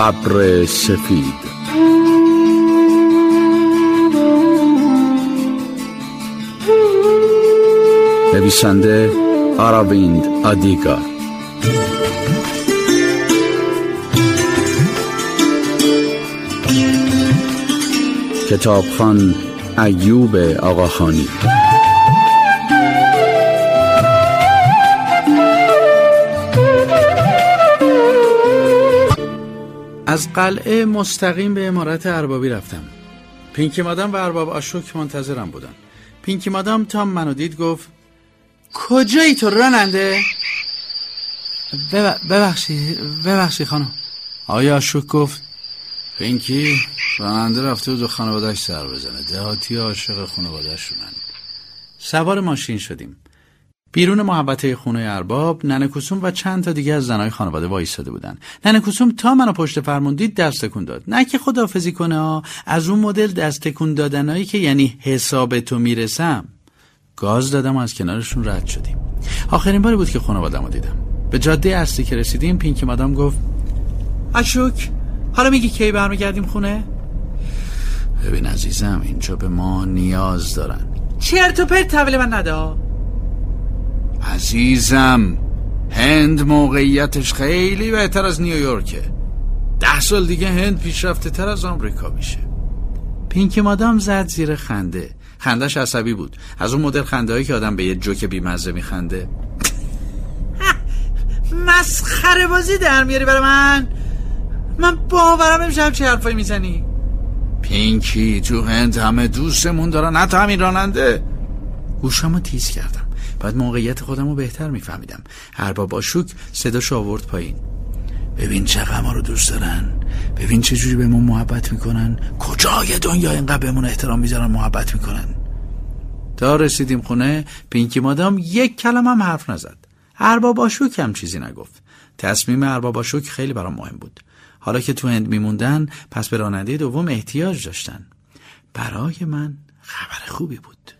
ببر سفید. نویسنده آراویند آدیگا. کتابخان ایوب آقاخانی. از قلعه مستقیم به امارت اربابی رفتم. پینکی مادام و ارباب آشوک منتظرم بودن. پینکی مادام تا منو دید گفت کجایی تو راننده؟ ببخشی ببخشی خانم. آیا آشوک گفت پینکی راننده رفته بود و خانوادهش سر بزنه. دهاتی عاشق خانوادهش شونن سوار ماشین شدیم. بیرون محبته خونه ارباب ننه کسوم و چند تا دیگه از زنای خانواده وایستاده بودن. ننه کسوم تا منو پشت فرمون دید دست تکون داد. نه که خدافزی کنه از اون مدل دست تکون دادنایی که یعنی حساب تو می‌رسم گاز دادم و از کنارشون رد شدیم. آخرین باری بود که خانواده‌مو دیدم. به جاده اصلی که رسیدیم پینکی مادام گفت اشوک حالا میگی کی برمیگردیم خونه؟ ببین عزیزم اینجا به ما نیاز دارن. چرت و پرت من نده عزیزم هند موقعیتش خیلی بهتر از نیویورکه. ده سال دیگه هند پیشرفته تر از آمریکا میشه. پینکی مادام زد زیر خنده. خندش عصبی بود. از اون مدل خنده هایی که آدم به یه جوک بیمزه میخنده. مسخره بازی در میاری برای من. من باورم نمیشه چه حرفایی می‌زنی. پینکی تو هند همه دوستمون دارن. نه همین راننده. گوشمو تیز کردم. بعد موقعیت خودم رو بهتر میفهمیدم. ارباب آشوک صداش آورد پایین. ببین چقدر ما رو دوست دارن. ببین چه جوری به ما محبت می‌کنن. کجای دنیا اینقدر بهمون احترام می‌ذارن محبت می‌کنن؟ تا رسیدیم خونه پینکی مادام یک کلم هم حرف نزد. ارباب آشوک هم چیزی نگفت. تصمیم ارباب آشوک خیلی برام مهم بود. حالا که تو هند میموندن پس به راننده دوم احتیاج داشتن. برای من خبر خوبی بود.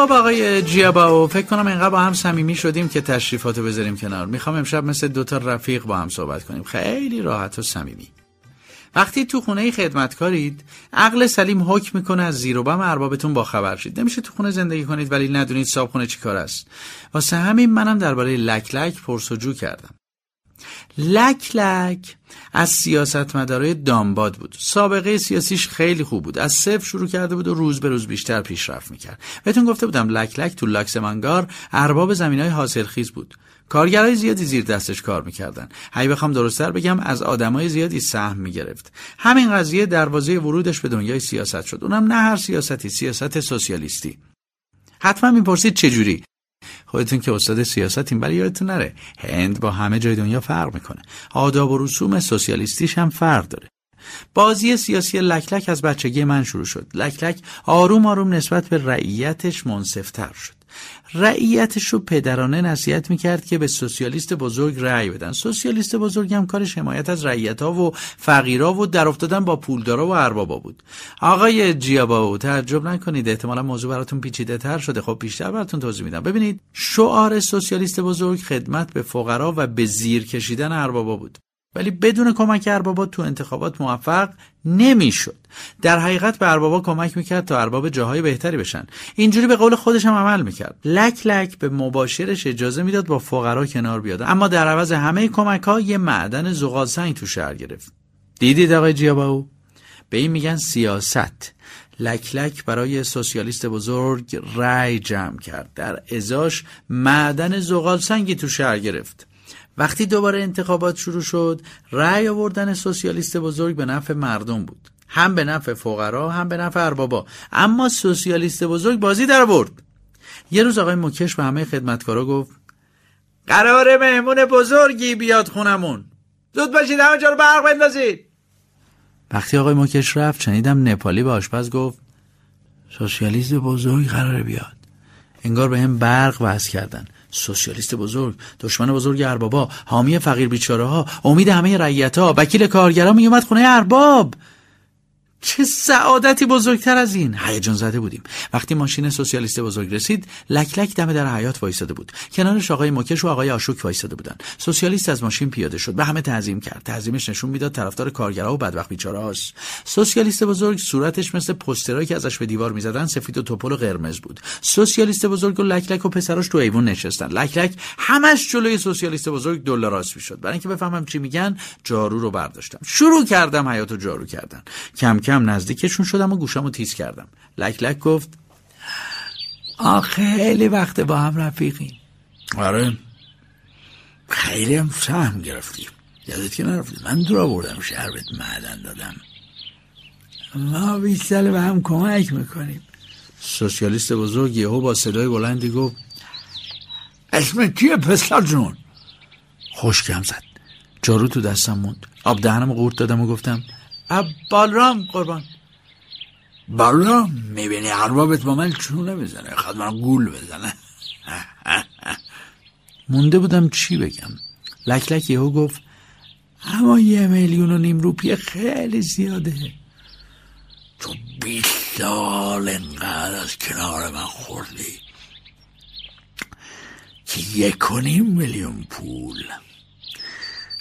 خب آقای جیاباو فکر کنم اینقدر با هم صمیمی شدیم که تشریفاتو بذاریم کنار. می‌خوام امشب مثل دوتا رفیق با هم صحبت کنیم. خیلی راحت و صمیمی. وقتی تو خونه خدمتکارید عقل سلیم حکم می‌کنه از زیر و بم اربابتون با خبر شید. نمیشه تو خونه زندگی کنید ولی ندونید صاحب خونه چیکار است. واسه همین منم درباره لک لک پرسجو کردم. لک لک از سیاستمدارای دامباد بود. سابقه سیاسیش خیلی خوب بود. از صفر شروع کرده بود و روز به روز بیشتر پیشرفت می‌کرد. بهتون گفته بودم لک لک تو لاکسمانگار ارباب زمین های حاصل خیز بود. کارگرای زیادی زیر دستش کار می‌کردن. هی بخوام درستتر بگم از آدمای زیادی سهم می‌گرفت. همین قضیه دروازه ورودش به دنیای سیاست شد. اونم نه هر سیاستی سیاست سوسیالیستی. حتما می‌پرسید چجوری؟ خودتون که استاد سیاستین ولی یادتون نره هند با همه جای دنیا فرق می‌کنه. آداب و رسوم سوسیالیستیش هم فرق داره. بازی سیاسی لکلک از بچگی من شروع شد. لکلک آروم آروم نسبت به رعیتش منصفتر شد. رعیتش رو پدرانه نصیحت می‌کرد که به سوسیالیست بزرگ رأی بدن. سوسیالیست بزرگ هم کارش حمایت از رعیتها و فقیرا و در افتادن با پولدارا و اربابا بود. آقای جیاباو تعجب نکنید. احتمالا موضوع براتون پیچیده تر شده. خب بیشتر براتون توضیح میدم. ببینید شعار سوسیالیست بزرگ خدمت به فقرا و به زیر کشیدن اربابا بود. ولی بدون کمک اربابا تو انتخابات موفق نمی‌شد. در حقیقت به اربابا کمک می‌کرد تا ارباب جاهای بهتری بشن. اینجوری به قول خودش هم عمل می‌کرد. لک لک به مباشرش اجازه می‌داد با فقرا کنار بیاد. اما در عوض همه کمک ها یه معدن زغال سنگ تو شهر گرفت. دیدید آقای جیاباو؟ به این میگن سیاست. لک لک برای سوسیالیست بزرگ رأی جمع کرد. در ازاش معدن زغال سنگی تو شهر گرفت. وقتی دوباره انتخابات شروع شد رأی آوردن سوسیالیست بزرگ به نفع مردم بود. هم به نفع فقرا هم به نفع اربابا. اما سوسیالیست بزرگ بازی در برد یه روز آقای مکش به همه خدمتکارا گفت قرار مهمون بزرگی بیاد خونمون. زود باشید همه جا رو برق بندازید. وقتی آقای مکش رفت شنیدم نپالی به آشپز گفت سوسیالیست بزرگ قراره بیاد. انگار به هم برق وز کردن. سوسیالیست بزرگ دشمن بزرگ اربابا حامی فقیر بیچاره ها امید همه رعیت ها وکیل کارگرا میومد خونه ارباب. چه سعادتی بزرگتر از این. هیجان زده بودیم. وقتی ماشین سوسیالیست بزرگ رسید لک لک دم در حیات وایساده بود. کنارش آقای مکش و آقای آشوک وایساده بودن سوسیالیست از ماشین پیاده شد به همه تعظیم کرد. تعظیمش نشون می‌داد طرفدار کارگرها و بدبخت بیچاره‌هاست سوسیالیست بزرگ صورتش مثل پوسترایی که ازش به دیوار می‌زدن سفید و توپل و قرمز بود. سوسیالیست بزرگ و لک لک و پسراش تو ایوون نشستن. لک لک همش جلوی سوسیالیست بزرگ دلار می‌شد. برای اینکه بفهمم چی میگن جارو رو برداشتم. شروع کردم حیاتو جارو کردن. کم کم نزدیکشون شدم و گوشم رو تیز کردم. لک لک گفت آه خیلی وقت با هم رفیقیم. آره. خیلی هم سهم گرفتیم یادت که نرفتی؟ من دور آوردم شهر بهت معدن دادم. ما بیشتر به هم کمک می‌کنیم. سوسیالیست بزرگ یهو با صدای بلندی گفت اسم کیه پسر جون؟ خوشگم زد. جارو تو دستم موند. آب دهنم قورت دادم و گفتم بالرام قربان. بالرام می‌بینی اربابت با من چونه بزنه خواهد من گول بزنه. مونده بودم چی بگم. لک لک یهو گفت اما یه میلیون و نیم روپیه خیلی زیاده. تو بیست سال انقدر از کنار من خوردی که یک و نیم میلیون پول.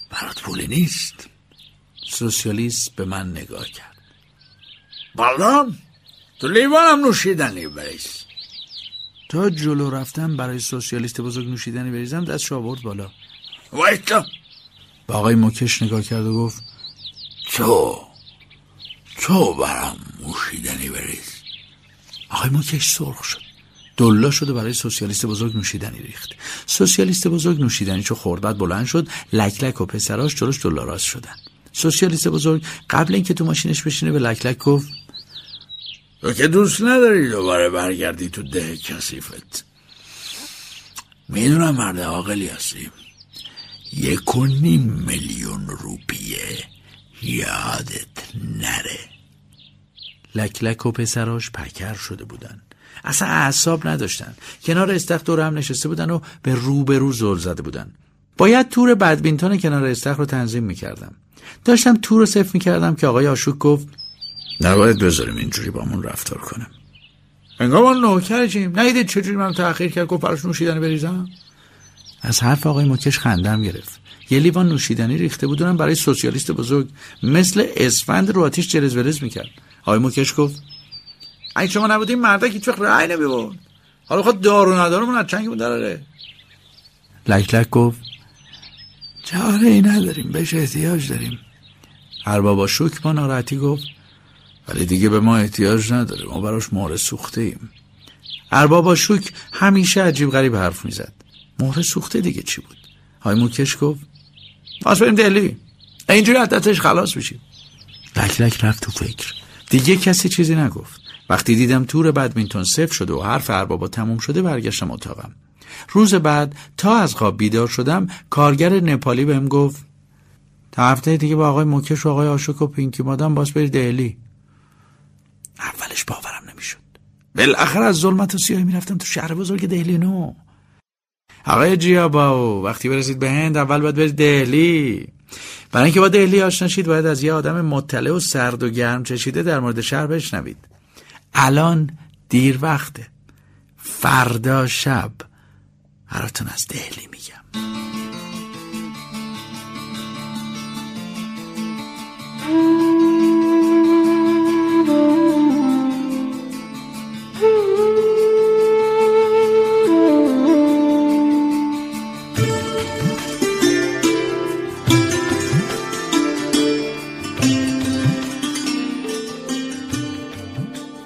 برات پولی نیست. سوسیالیست به من نگاه کرد. بالام تو لیوانم نوشیدنی بریز. تا جلو رفتم برای سوسیالیست بزرگ نوشیدنی بریزم دست آورد بالا. وایتا با آقای مکش نگاه کرد و گفت تو تو برام نوشیدنی بریز. آقای مکش سرخ شد. دلا شد و برای سوسیالیست بزرگ نوشیدنی ریخت. سوسیالیست بزرگ نوشیدنی چو خورد بعد بلند شد لک لک و پسراش جلوش دلاراز شدن. سوسیالیست بزرگ. قبل اینکه تو ماشینش بشینه به لک لک گفت تو که دوست نداری دوباره برگردی تو ده کسیفت می‌دونم مرد عاقلی هستی. یک و نیم میلیون روپیه یادت نره. لک لک و پسراش پکر شده بودن. اصلا اعصاب نداشتن. کنار استخر دور هم نشسته بودن و به رو به رو زل زده بودن. باید تور بدبینتون کنار استخر رو تنظیم می‌کردم. داشتم تور رو صفر می‌کردم که آقای آشوک گفت نباید بذاریم اینجوری با من رفتار کنم. انگار ما نوکرشیم ندیدید چجوری من تأخیر کرد گفت براش نوشیدنی بریزم؟ از حرف آقای مکش خندم گرفت. یه لیوان نوشیدنی ریخته بودونم برای سوسیالیست بزرگ. مثل اسفند رو آتیش جرز ورز می‌کرد. آقای مکش گفت اگه شما نبودیم مردک هیچ وقت رأی نمی‌برد. حالا خود دارو ندارمون از چنگمون دراره. لک لک گفت چاره ای نداریم بهش احتیاج داریم. بابا شوک با ناراحتی گفت ولی دیگه به ما احتیاج نداره ما براش مهر سوخته ایم. اربابا شوک همیشه عجیب غریب حرف می‌زد. مهر سوخته دیگه چی بود؟ های موکش گفت باز بریم دلی. اینجوری عدتش خلاص بشیم لک لک رفت تو فکر. دیگه کسی چیزی نگفت. وقتی دیدم تور بدمینتون صفر شده و حرف اربابا تموم شده برگشتم اتاقم. روز بعد تا از خواب بیدار شدم کارگر نپالی بهم گفت تا هفته دیگه با آقای موکش و آقای آشوک و پینکی مادم باز بری دهلی. اولش باورم نمی‌شد. بالاخره از ظلمت و سیاهی می‌رفتم تو شهر بزرگ دهلی نو. آقای جیاباو وقتی برسید به هند اول باید برید دهلی. برای اینکه با دهلی آشنا شید باید از یه آدم مطلع و سرد و گرم چشیده در مورد شهر بشنوید. الان دیر وقته. فردا شب. براتون از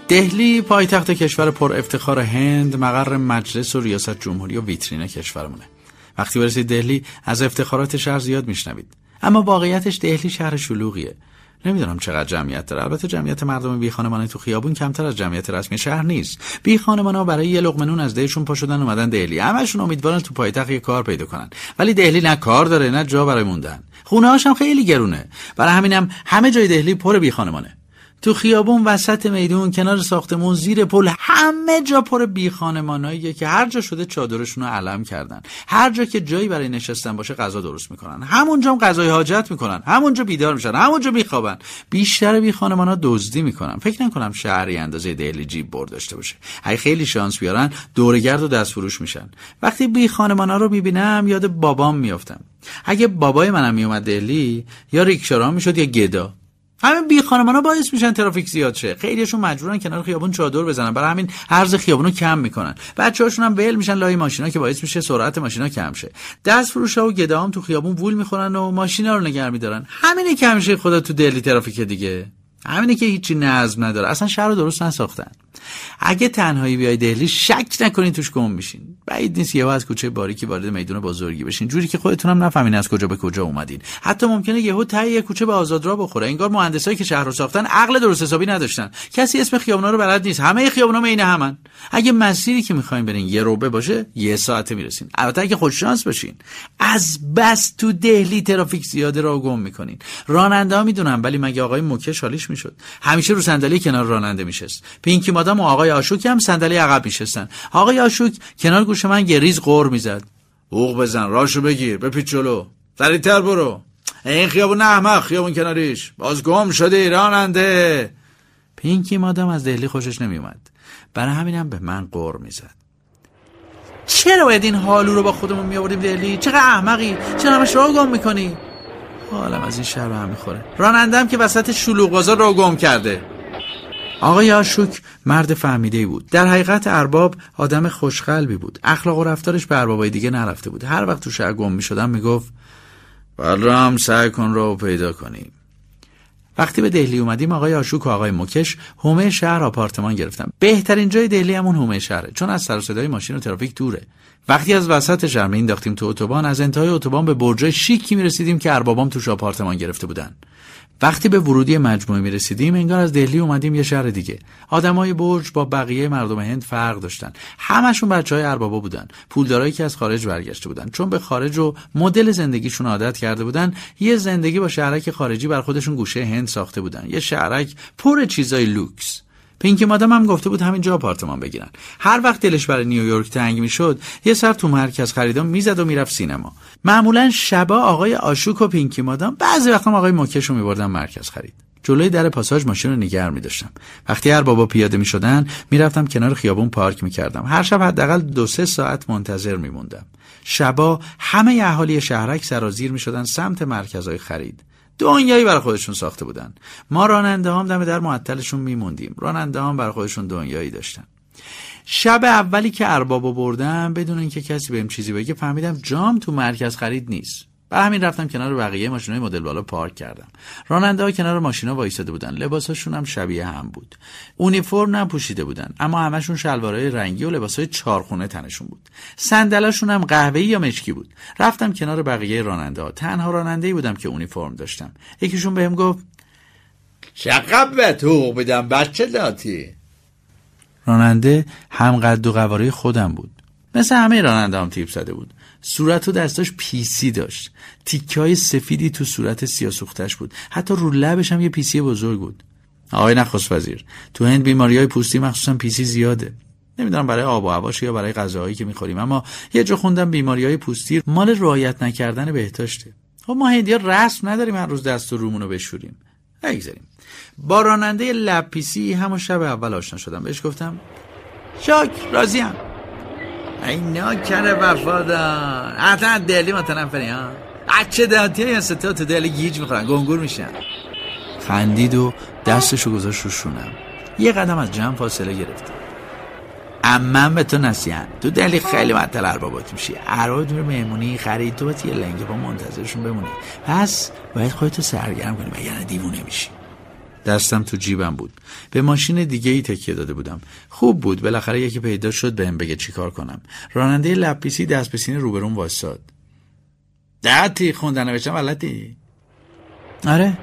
دهلی پایتخت کشور پر افتخار هند مقر مجلس و ریاست جمهوری و ویترین کشورمونه. وقتی برسید دهلی از افتخارات شهر زیاد میشنوید. اما واقعیتش دهلی شهر شلوغیه. نمی‌دونم چقدر جمعیت داره. البته جمعیت مردم بی خانمانه تو خیابون کمتر از جمعیت رسمی شهر نیست. بی ها برای یه لقمه نون از دهشون پا شدن اومدن دهلی. همشون امیدوارن تو پایتخت یه کار پیدا کنن. ولی دهلی نه کار داره نه جا برای موندن. خونه هم خیلی گرونه. برای همینم همه جای دهلی پر بی خانمانه. تو خیابون وسط میدون کنار ساختمون زیر پل همه جا پر بی خانماناییه که هر جا شده چادرشون رو علم کردن. هر جا که جایی برای نشستن باشه غذا درست می‌کنن. همونجا هم غذای حاجت می‌کنن. همونجا بیدار میشن. همونجا میخوابن. بیشتر بی خانمانا دزدی می‌کنن. فکر نکنم شهری اندازه دهلی جیب بر داشته باشه. اگه خیلی شانس بیارن دورگرد و دست فروش میشن. وقتی بی خانمانا رو می‌بینم یاد بابام میافتم. اگه بابای منم میومد دهلی یا ریکشارا می‌شد یا گدا. همین بی خانمانا باعث میشن ترافیک زیاد شه. خیلیشون مجبورن کنار خیابون چادر بزنن. برای همین عرض خیابونو کم می‌کنن. بچه‌هاشون هم ول میشن لای ماشینا که باعث میشه سرعت ماشینا کم شه. دست فروشا و گدام تو خیابون وول می‌خورن و ماشینا رو نگه میدارن. همینه که همیشه خدا تو دلی ترافیک دیگه. همینه که هیچی نظم نداره. اصلا شهر رو درست نساختن. اگه تنهایی بیای دهلی شک نکنین توش گم میشین. بعید نیست یهو از کوچه باریکی وارد میدون بزرگی بشین. جوری که خودتونم نفهمین از کجا به کجا اومدین. حتی ممکنه یهو ته یه کوچه به آزاد را بخوره. انگار مهندسایی که شهر رو ساختن عقل درست حسابی نداشتن. کسی اسم خیابونا رو بلد نیست. همه خیابونا عین همن. اگه مسیری که می‌خواین برین یه روبه باشه یه ساعته می‌رسین. البته اگه خوش شانس باشین از بس تو دهلی ترافیک زیاده را گم می‌کنین. راننده ها می‌دونن ولی مگه آقای موکش حالیش می‌شد. همیشه رو صندلی کنار راننده میشست. پینکی مادام و آقای آشوک هم صندلی عقب میشستن. آقای آشوک کنار گوش من گریز قور می‌زد. اوق بزن راشو بگیر بپیچ جلو. سریعتر برو. این خیابون احمق خیابون کناریش. باز گم شده راننده. پینکی مادام از دهلی خوشش نمیومد برای همینم به من قور می‌زد. چرا باید این حالو رو با خودمون میآوردیم دهلی؟ چقدر احمقی؟ چرا همش راه گم می‌کنی؟ حالم از این شهر به هم می‌خوره. رانندم که وسط شلوغ بازار را گم کرده. آقای آشوک مرد فهمیده بود. در حقیقت ارباب آدم خوشقلبی بود. اخلاق و رفتارش به اربابای دیگه نرفته بود. هر وقت تو شهر گم می‌شدم می‌گفت بلرام سعی کن رو پیدا کنیم. وقتی به دهلی اومدیم آقای آشوک و آقای مکش هومه شهر آپارتمان گرفتم بهترین جای دهلی همون هومه شهره چون از سر صدای ماشین و ترافیک دوره. وقتی از وسط شهر مینداختیم تو اتوبان از انتهای اتوبان به برجای شیکی می‌رسیدیم که اربابام توش آپارتمان گرفته بودن. وقتی به ورودی مجموعه می رسیدیم انگار از دهلی اومدیم یه شهر دیگه. آدمای برج با بقیه مردم هند فرق داشتن. همشون بچه های اربابا بودن. پولدارایی که از خارج برگشته بودن. چون به خارج و مدل زندگیشون عادت کرده بودن یه زندگی به سبک خارجی برا خودشون گوشه هند ساخته بودن. یه شهرک پر چیزای لوکس. پینکی مادام هم گفته بود همینجا آپارتمان بگیرن. هر وقت دلش برای نیویورک تنگ می‌شد یه سر تو مرکز خریدا می‌زد و می‌رفت سینما. معمولا شبا آقای آشوک و پینکی مادام بعضی وقتا آقای موکش رو میبردن مرکز خرید. جلوی در پاساژ ماشین رو نگه می داشتم وقتی اربابا پیاده می شدن می رفتم کنار خیابون پارک می کردم هر شب حداقل دو سه ساعت منتظر می موندم شبا همه اهالی شهرک سرازیر می شدن سمت مرکزهای خرید. دنیایی برای خودشون ساخته بودن. ما راننده هم دم در معطلشون میموندیم. راننده هم برای خودشون دنیایی داشتن. شب اولی که اربابو بردم بدون اینکه کسی بهم چیزی بگه فهمیدم جام تو مرکز خرید نیست. برای همین رفتم کنار بقیه ماشینای مدل بالا پارک کردم. راننده ها کنار ماشینا وایساده بودن. لباساشون هم شبیه هم بود. اونیفرم نپوشیده بودن. اما همشون شلوارای رنگی و لباسای چارخونه تنشون بود. صندلاشون هم قهوه‌ای یا مشکی بود. رفتم کنار بقیه راننده ها. تنها راننده بودم که اونیفرم داشتم. یکیشون بهم گفت چقدر به تو بدم بچه لاتی؟ راننده هم قد و قواره خودم بود. مثل همه راننده هم تیپ زده بود. صورت و دستاش پیسی داشت. تیکه های سفیدی تو صورت سیاسوختش بود. حتی رو لبش هم یه پیسی بزرگ بود. آقای نخست وزیر تو هند بیماری های پوستی مخصوصا پیسی زیاده. نمی‌دونم برای آب و هواش یا برای غذاهایی که می‌خوریم اما یه جا خوندم بیماری های پوستی مال رعایت نکردن بهداشته. خب ما هندیا رسم نداریم هر روز دست و رومونو بشوریم. بگذاریم با راننده لب پیسی همون شب اول آشنا شدم. بهش گفتم شاک راضیم این ناکر وفادار. حتما دلی متنفری ها بچه دهاتی های ستا تو دلی گیج می‌خورن گنگور میشن. خندید و دستشو گذاشت رو شونم. یه قدم از جمع فاصله گرفتم امم به تو نسیحن تو دلی خیلی معطل اربابات میشی. ارباب دور مهمونی خرید تو باید یه لنگه با منتظرشون بمونی. پس باید خودتو سرگرم کنی و یعنی دیوونه میشی. دستم تو جیبم بود. به ماشین دیگه ای تکیه داده بودم. خوب بود. بالاخره یکی پیدا شد بهم بگه چیکار کنم. راننده لپیسی دست به سینه روبرون واساد دهتی خوندن نوشتن بلدی آره.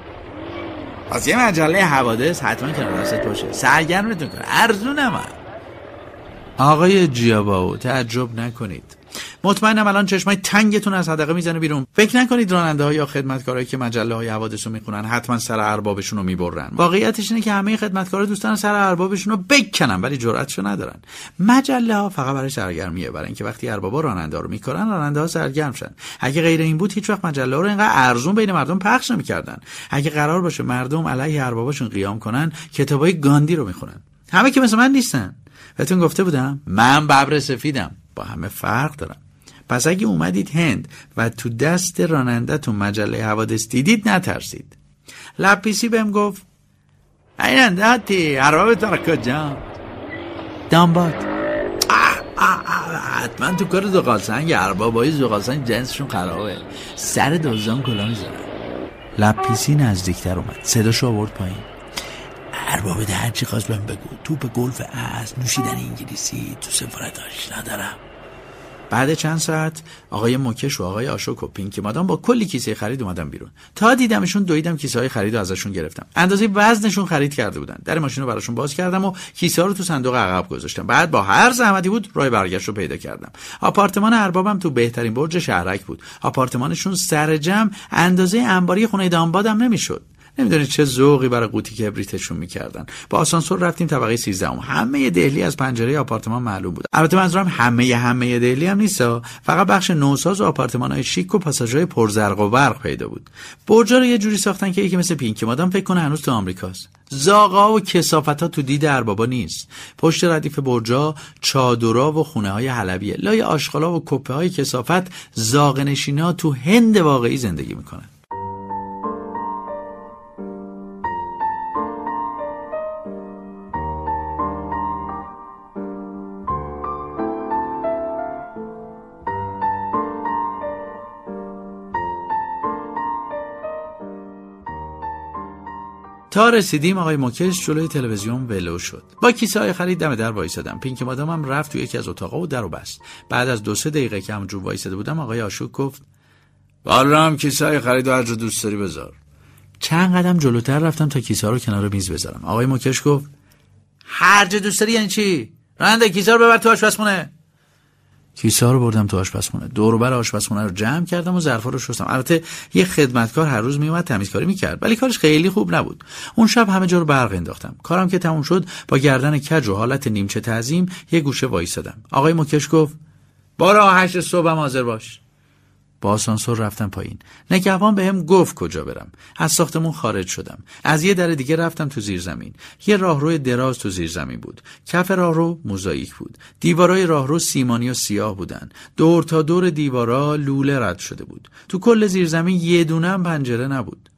پس یه مجله حوادث حتما کنار دستت باشه. سرگرمتون کنه ارزونه من آقای جیاباو تعجب نکنید. مطمئنم الان چشمای تنگتون از حدقه می‌زنه بیرون. فکر نکنید راننده ها یا خدمتکارایی که مجله های حوادث رو می‌خونن حتما سر اربابشون رو می‌برن. واقعیتش اینه که همه خدمتکارا دوستان سر اربابشون رو بکنن ولی جرأتشو ندارن. مجله ها فقط برای سرگرمیه برای اینکه وقتی اربابا راننده رو می‌کنن راننده ها سرگرم شن. اگه غیر این بود هیچ وقت مجله رو اینقدر ارزون بین مردم پخش نمی‌کردن. اگه قرار باشه مردم علیه ارباباشون قیام کنن کتابای گاندی رو می‌خونن. همه که مثل من نیستن. بهتون گفته بودم من ببر سفیدم. با همه فرق دارم. پس اگه اومدید هند و تو دست راننده تو مجله حوادث دیدید نترسید. لپیسی بهم گفت. این انداتی عربه تو کجا؟ دانباد حتما تو کار زغالسنگ اربابای زغالسنگ جنسشون خرابه. سر دوزان کلا می‌زنن. لپیسی نزدیکتر اومد. صداشو آورد پایین. ارباب هرچی خواست بهم بگو؟ به گلف از نوشیدن انگلیسی تو سفارتاش ندارم بعد چند ساعت آقای موکش و آقای آشوک و پینکی مادام با کلی کیسه خرید اومدم بیرون. تا دیدمشون دویدم کیسه های خرید رو ازشون گرفتم. اندازه وزنشون خرید کرده بودن. در ماشین رو براشون باز کردم و کیسه ها رو تو صندوق عقب گذاشتم. بعد با هر زحمتی بود راه برگشت رو پیدا کردم. آپارتمان اربابم تو بهترین برج شهرک بود. آپارتمانشون سر جمع اندازه انباری خونه دانبادم نمی‌شد. نمی‌دونید چه ذوقی برای قوطی کبریتشون می‌کردن. با آسانسور رفتیم طبقه 13 همه دهلی از پنجره آپارتمان معلوم بود. البته منظورم همه همه دهلی هم نیست فقط بخش نوساز و آپارتمان های شیک و پاساژهای پرزرق و برق پیدا بود. برجا رو یه جوری ساختن که یکی مثل پینکی مادام فکر کنه هنوز تو آمریکاست. زاغا و کسافت ها تو دید اربابا نیست. پشت ردیف برجا چادرا و خونه های حلبیه. لای آشغالا و کپه های کسافت زاغنشینا تو هند واقعی زندگی می‌کنن. تا رسیدیم آقای مکش جلوی تلویزیون ولو شد. با کیسه های خرید دم در وایسادم. پینک مادامم رفت تو یکی از اتاقا و در و بست. بعد از دو سه دقیقه که همونجور وایساده بودم آقای آشوک گفت بالا هم کیسه های خرید و هر جا دوست داری بذار. چند قدم جلوتر رفتم تا کیسه رو کنار میز بذارم. آقای مکش گفت هر جا دوست داری یعنی چی؟ راننده کیسه رو ببر تو آشپزخونه. کیسه رو بردم تو آشپزخونه. دور بر آشپزخونه رو جمع کردم و ظرفا رو شستم. البته یه خدمتکار هر روز میومد تمیزکاری می‌کرد ولی کارش خیلی خوب نبود. اون شب همه جا رو برق انداختم. کارم که تموم شد با گردن کج و حالت نیمچه تعظیم یه گوشه وایسادم آقای مکش گفت بارا هشت صبحم حاضر باش. با آسانسور رفتم پایین. نگهبان بهم گفت کجا برم. از ساختمون خارج شدم. از یه در دیگه رفتم تو زیر زمین یه راهروی دراز تو زیر زمین بود. کف راهرو موزاییک بود. دیوارای راهرو سیمانی و سیاه بودن. دور تا دور دیوارا لوله رد شده بود. تو کل زیر زمین یه دونه پنجره نبود.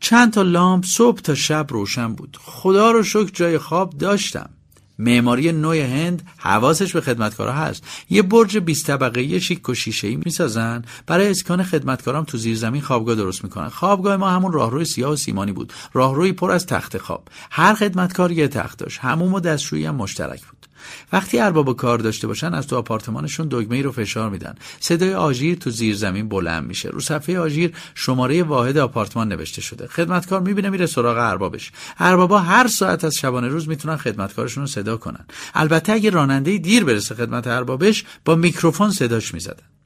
چند تا لامپ صبح تا شب روشن بود. خدا رو شکر جای خواب داشتم. معماری نوع هند حواسش به خدمتکارا هست. یه برج 20 طبقه شیک و شیشه ای می‌سازن. برای اسکان خدمتکارام تو زیر زمین خوابگاه درست می‌کنن. خوابگاه ما همون راهروی سیاه و سیمانی بود. راهروی پر از تخت خواب. هر خدمتکار یه تخت داشت. همون و دستشویی هم مشترک بود. وقتی ارباب کار داشته باشن از تو آپارتمانشون دگمه ای رو فشار میدن. صدای آژیر تو زیر زمین بلند میشه. رو صفحه آژیر شماره واحد آپارتمان نوشته شده. خدمتکار می‌بینه میره سراغ اربابش. اربابا هر ساعت از شبانه روز می‌تونن خدمتکارشون رو صدا کنن. البته اگه راننده دیر برسه خدمت اربابش با میکروفون صداش می‌زدن.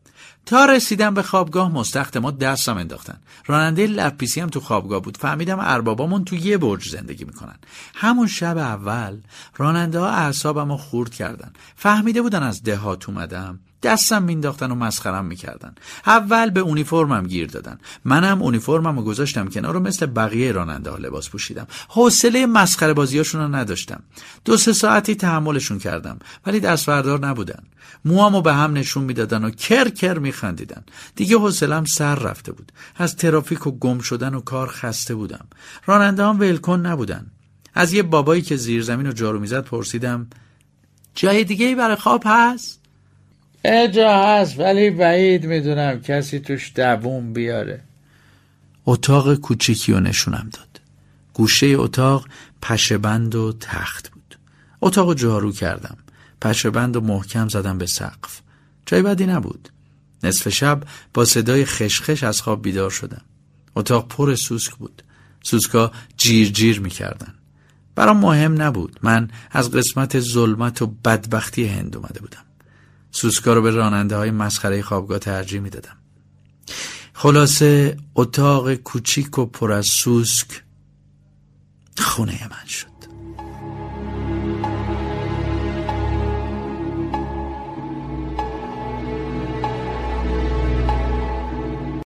تا رسیدم به خوابگاه مستخت ما دستم انداختن. راننده لپیسی هم تو خوابگاه بود. فهمیدم اربابامون تو یه برج زندگی می‌کنن. همون شب اول راننده ها اعصابم رو خورد کردن. فهمیده بودن از دهات اومدم. دستم مینداختن و مسخرم می‌کردن. اول به اونیفرمم گیر دادن. منم اونیفرمم رو گذاشتم کنار رو مثل بقیه راننده ها لباس پوشیدم. حوصله مسخره بازیاشون رو نداشتم. دو سه ساعتی تحملشون کردم ولی دستوردار نبودن. موامو به هم نشون می‌دادن و کر کر میخندیدن. دیگه حوصلم سر رفته بود. از ترافیک و گم شدن و کار خسته بودم. راننده هم ولکن نبودن. از یه بابایی که زیر زمین و جارو می‌زد پرسیدم جای دیگه برای خواب هست؟ اجا هست ولی بعید می‌دونم کسی توش دووم بیاره. اتاق کوچیکی رو نشونم داد. گوشه اتاق پشبند و تخت بود. اتاق جارو کردم. پشبند و محکم زدم به سقف. جای بدی نبود. نصف شب با صدای خشخش از خواب بیدار شدم. اتاق پر سوسک بود. سوسکا جیر جیر می‌کردن. برام مهم نبود. من از قسمت ظلمت و بدبختی هند اومده بودم. سوسکا رو به راننده های مسخره خوابگاه ترجیح می‌دادم. خلاصه اتاق کوچیک و پر از سوسک خونه من شد.